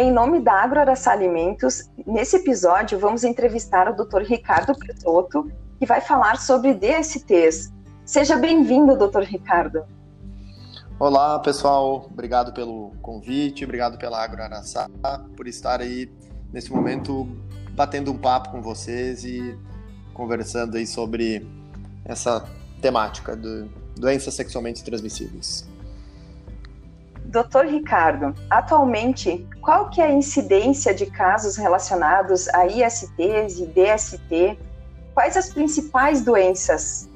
Em nome da Agroaraçá Alimentos, nesse episódio vamos entrevistar o Dr. Ricardo Petotto, que vai falar sobre DSTs. Seja bem-vindo, Dr. Ricardo. Olá, pessoal. Obrigado pelo convite, obrigado pela Agroaraçá, por estar aí nesse momento batendo um papo com vocês e conversando aí sobre essa temática de doenças sexualmente transmissíveis. Doutor Ricardo, atualmente, qual que é a incidência de casos relacionados a ISTs e DST? Quais as principais doenças?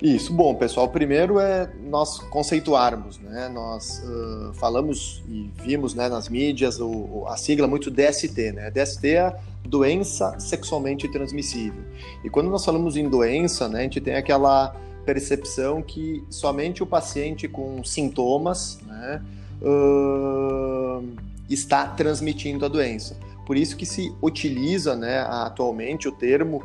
Isso, bom, pessoal, primeiro é nós conceituarmos, né? Nós uh, falamos e vimos né, nas mídias o, a sigla muito DST, né? DST é doença sexualmente transmissível. E quando nós falamos em doença, né, a gente tem aquela percepção que somente o paciente com sintomas né, uh, está transmitindo a doença. Por isso que se utiliza né, atualmente o termo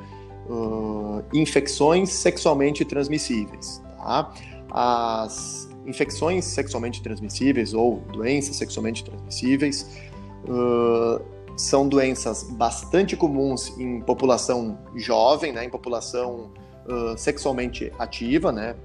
uh, infecções sexualmente transmissíveis. Tá? As infecções sexualmente transmissíveis ou doenças sexualmente transmissíveis uh, são doenças bastante comuns em população jovem, né, em população sexualmente ativa, né?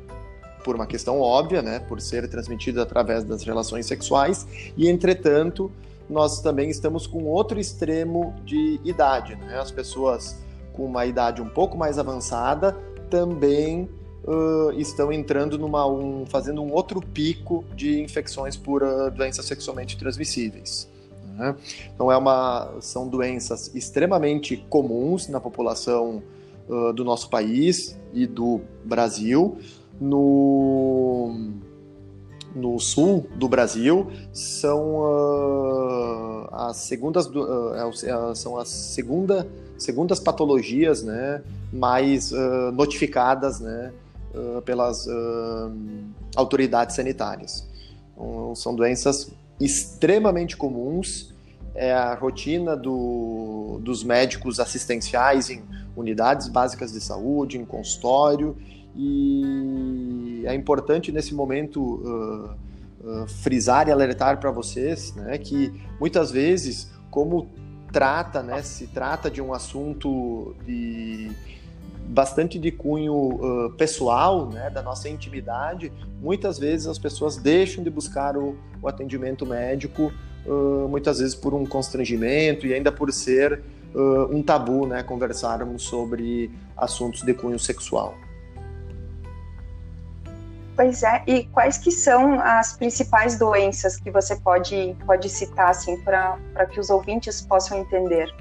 Por uma questão óbvia, né? Por ser transmitida através das relações sexuais. E, entretanto, nós também estamos com outro extremo de idade, né? As pessoas com uma idade um pouco mais avançada também uh, estão entrando numa um, fazendo um outro pico de infecções por uh, doenças sexualmente transmissíveis. Né? Então é uma são doenças extremamente comuns na população do nosso país e do Brasil. No, no sul do Brasil são uh, as segundas uh, são as segunda, segundas patologias né, mais notificadas né, pelas autoridades sanitárias. Então, são doenças extremamente comuns é a rotina do, dos médicos assistenciais em unidades básicas de saúde, em consultório, e é importante nesse momento uh, uh, frisar e alertar para vocês né, que muitas vezes, como trata, né, se trata de um assunto de bastante de cunho uh, pessoal, né, da nossa intimidade, muitas vezes as pessoas deixam de buscar o, o atendimento médico muitas vezes por um constrangimento e ainda por ser uh, um tabu, né, conversarmos sobre assuntos de cunho sexual. Pois é, e quais que são as principais doenças que você pode, pode citar, assim, para que os ouvintes possam entender?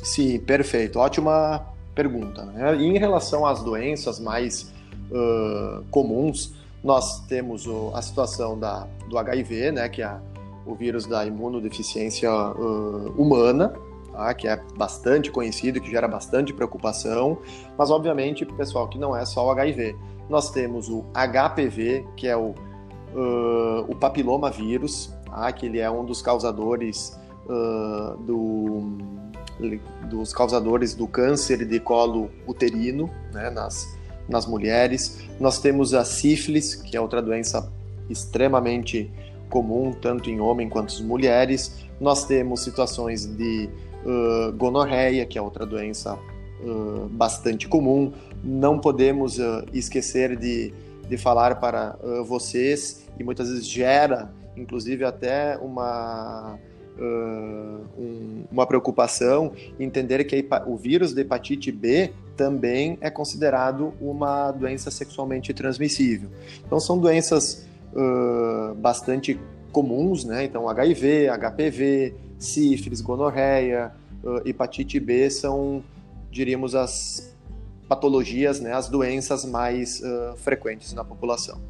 Sim, perfeito. Ótima pergunta. Né? Em relação às doenças mais uh, comuns, nós temos o, a situação da, do HIV, né, que é o vírus da imunodeficiência uh, humana, tá? que é bastante conhecido, que gera bastante preocupação, mas obviamente, pessoal, que não é só o HIV. Nós temos o HPV, que é o, uh, o papiloma vírus, tá? que ele é um dos causadores uh, do, dos causadores do câncer de colo uterino né? nas, nas mulheres. Nós temos a sífilis, que é outra doença extremamente comum tanto em homem quanto em mulheres. Nós temos situações de uh, gonorreia, que é outra doença uh, bastante comum. Não podemos uh, esquecer de, de falar para vocês, e muitas vezes gera, inclusive, até uma. Um, uma preocupação entender que o vírus da hepatite B também é considerado uma doença sexualmente transmissível. Então, são doenças bastante comuns, né? Então, HIV, HPV, sífilis, gonorreia, hepatite B são, diríamos, as patologias, né, as doenças mais uh, frequentes na população.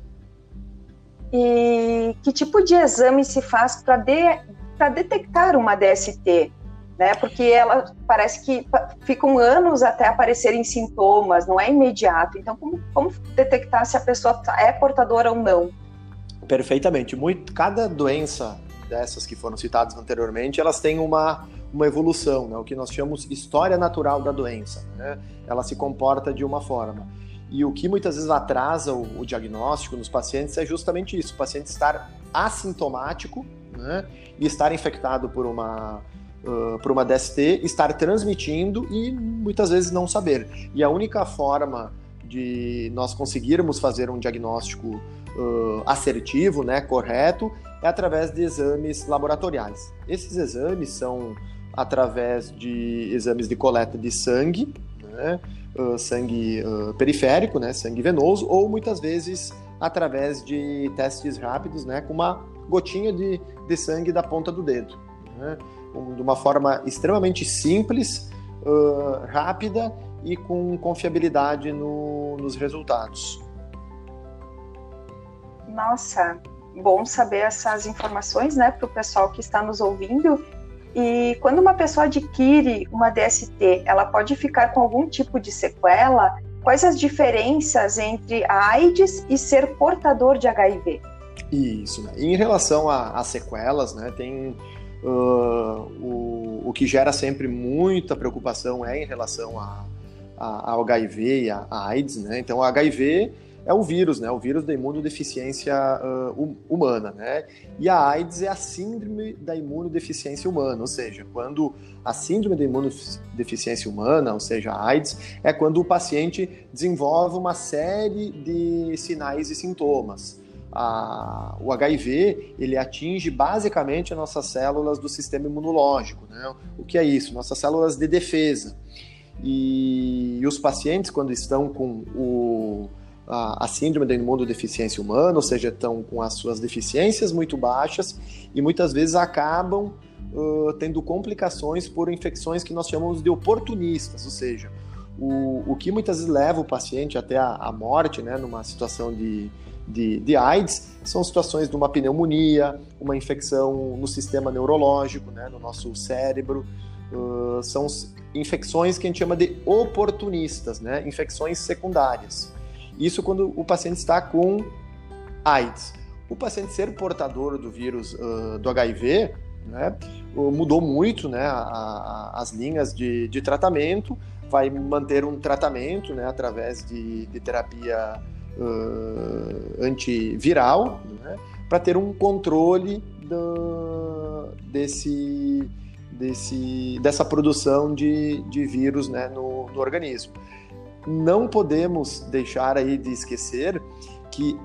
E que tipo de exame se faz para de, detectar uma DST? Né? Porque ela parece que ficam anos até aparecerem sintomas, não é imediato. Então, como, como detectar se a pessoa é portadora ou não? Perfeitamente. Muito, cada doença dessas que foram citadas anteriormente, elas têm uma, uma evolução, né? o que nós chamamos história natural da doença. Né? Ela se comporta de uma forma. E o que muitas vezes atrasa o, o diagnóstico nos pacientes é justamente isso: o paciente estar assintomático, né, e estar infectado por uma uh, por uma DST, estar transmitindo e muitas vezes não saber. E a única forma de nós conseguirmos fazer um diagnóstico uh, assertivo, né, correto, é através de exames laboratoriais. Esses exames são através de exames de coleta de sangue, né, uh, sangue uh, periférico, né, sangue venoso, ou muitas vezes através de testes rápidos, né, com uma gotinha de, de sangue da ponta do dedo. Né, de uma forma extremamente simples, rápida e com confiabilidade no, nos resultados. Nossa, bom saber essas informações, né, para o pessoal que está nos ouvindo. E quando uma pessoa adquire uma DST, ela pode ficar com algum tipo de sequela? Quais as diferenças entre a AIDS e ser portador de HIV? Isso, né? em relação às sequelas, né, tem uh, o, o que gera sempre muita preocupação é em relação a, a, HIV e a, a AIDS, né? Então, o HIV é o vírus, né? O vírus da imunodeficiência uh, humana, né? E a AIDS é a síndrome da imunodeficiência humana, ou seja, quando a síndrome da imunodeficiência humana, ou seja, a AIDS, é quando o paciente desenvolve uma série de sinais e sintomas. A, o HIV ele atinge basicamente as nossas células do sistema imunológico, né? O que é isso? Nossas células de defesa. E, os pacientes, quando estão com o, a, a, síndrome da imunodeficiência humana, ou seja, estão com as suas deficiências muito baixas e muitas vezes acabam uh, tendo complicações por infecções que nós chamamos de oportunistas, ou seja, o, o que muitas vezes leva o paciente até a, a morte, né, numa situação de, de, de, AIDS, são situações de uma pneumonia, uma infecção no sistema neurológico, né, no nosso cérebro, uh, são infecções que a gente chama de oportunistas, né? infecções secundárias. Isso quando o paciente está com AIDS. O paciente ser portador do vírus uh, do HIV né, mudou muito né, a, a, as linhas de, de, tratamento, vai manter um tratamento né, através de, de terapia uh, antiviral né, para ter um controle do, desse, desse, dessa produção de, de vírus né, no, no organismo. Não podemos deixar aí de esquecer que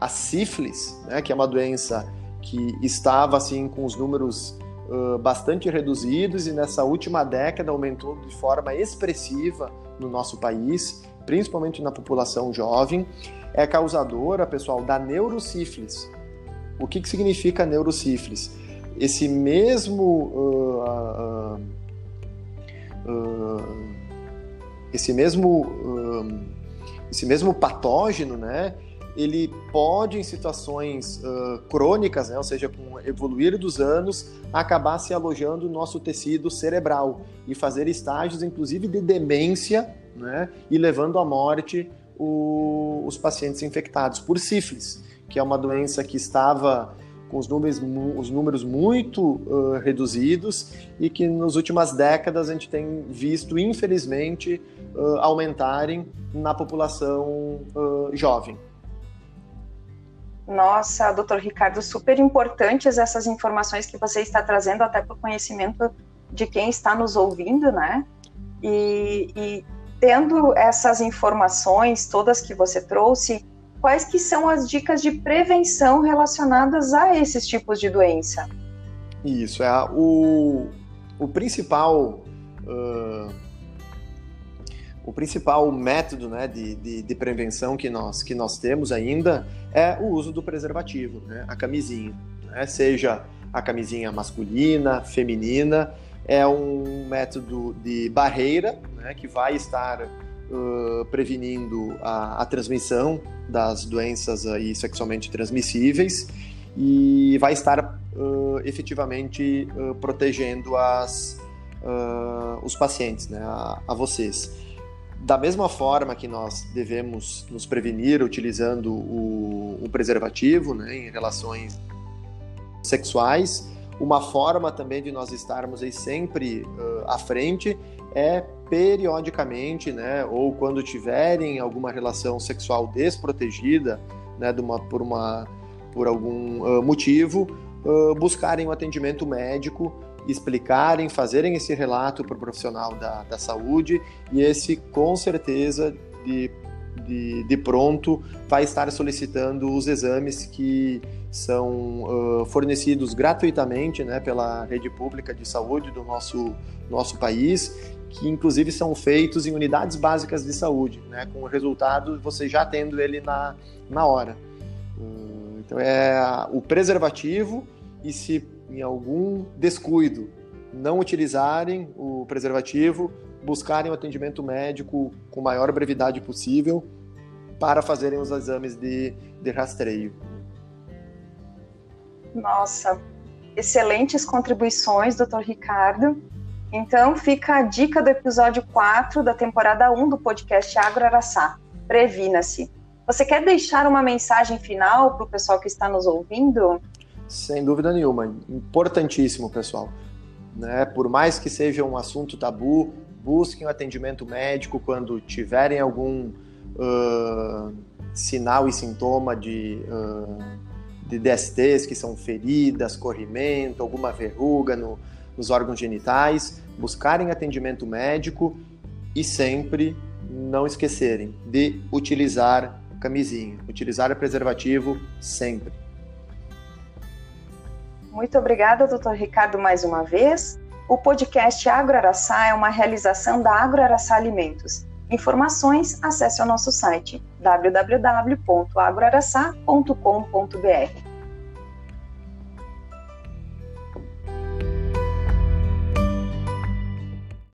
a sífilis, né, que é uma doença que estava assim com os números uh, bastante reduzidos e nessa última década aumentou de forma expressiva no nosso país, principalmente na população jovem, é causadora, pessoal, da neurosífilis. O que, que significa neurosífilis? Esse mesmo uh, uh, esse mesmo esse mesmo patógeno, né? Ele pode, em situações crônicas, né, ou seja, com o evoluir dos anos, acabar se alojando no nosso tecido cerebral e fazer estágios, inclusive, de demência, né, e levando à morte o, os pacientes infectados por sífilis, que é uma doença que estava com os números, os números muito uh, reduzidos e que nas últimas décadas a gente tem visto, infelizmente, uh, aumentarem na população uh, jovem. Nossa, doutor Ricardo, super importantes essas informações que você está trazendo até para o conhecimento de quem está nos ouvindo, né? E, e tendo essas informações todas que você trouxe, quais que são as dicas de prevenção relacionadas a esses tipos de doença? Isso, é o, o principal uh, o principal método né, de, de, de, prevenção que nós, que nós temos ainda é o uso do preservativo, né, a camisinha, né, seja a camisinha masculina, feminina, é um método de barreira né, que vai estar prevenindo a, a, transmissão das doenças aí sexualmente transmissíveis e vai estar uh, efetivamente uh, protegendo as, os pacientes, né, a, a, vocês. Da mesma forma que nós devemos nos prevenir utilizando o, o preservativo né, em relações sexuais, uma forma também de nós estarmos aí sempre uh, à frente é periodicamente, né, ou quando tiverem alguma relação sexual desprotegida, né, de uma, por, uma, por algum uh, motivo, uh, buscarem o um atendimento médico, explicarem, fazerem esse relato para o profissional da, da saúde e esse, com certeza, de, de, de pronto, vai estar solicitando os exames que são uh, fornecidos gratuitamente né, pela rede pública de saúde do nosso, nosso país, que inclusive são feitos em unidades básicas de saúde, né, com o resultado você já tendo ele na, na hora. Uh, então é o preservativo e se em algum descuido não utilizarem o preservativo, buscarem o atendimento médico com maior brevidade possível para fazerem os exames de, de rastreio. Nossa, excelentes contribuições, doutor Ricardo. Então fica a dica do episódio 4 da temporada 1 do podcast Agro Araçá. Previna-se. Você quer deixar uma mensagem final para o pessoal que está nos ouvindo? Sem dúvida nenhuma. Importantíssimo, pessoal. Né? Por mais que seja um assunto tabu, busquem o atendimento médico quando tiverem algum uh, sinal e sintoma de, uh, de DSTs, que são feridas, corrimento, alguma verruga no, nos órgãos genitais, buscarem atendimento médico e sempre não esquecerem de utilizar camisinha, utilizar preservativo sempre. Muito obrigada, doutor Ricardo, mais uma vez. O podcast Agro Araçá é uma realização da Agro Araçá Alimentos. Informações, acesse o nosso site www.agroaraçá.com.br.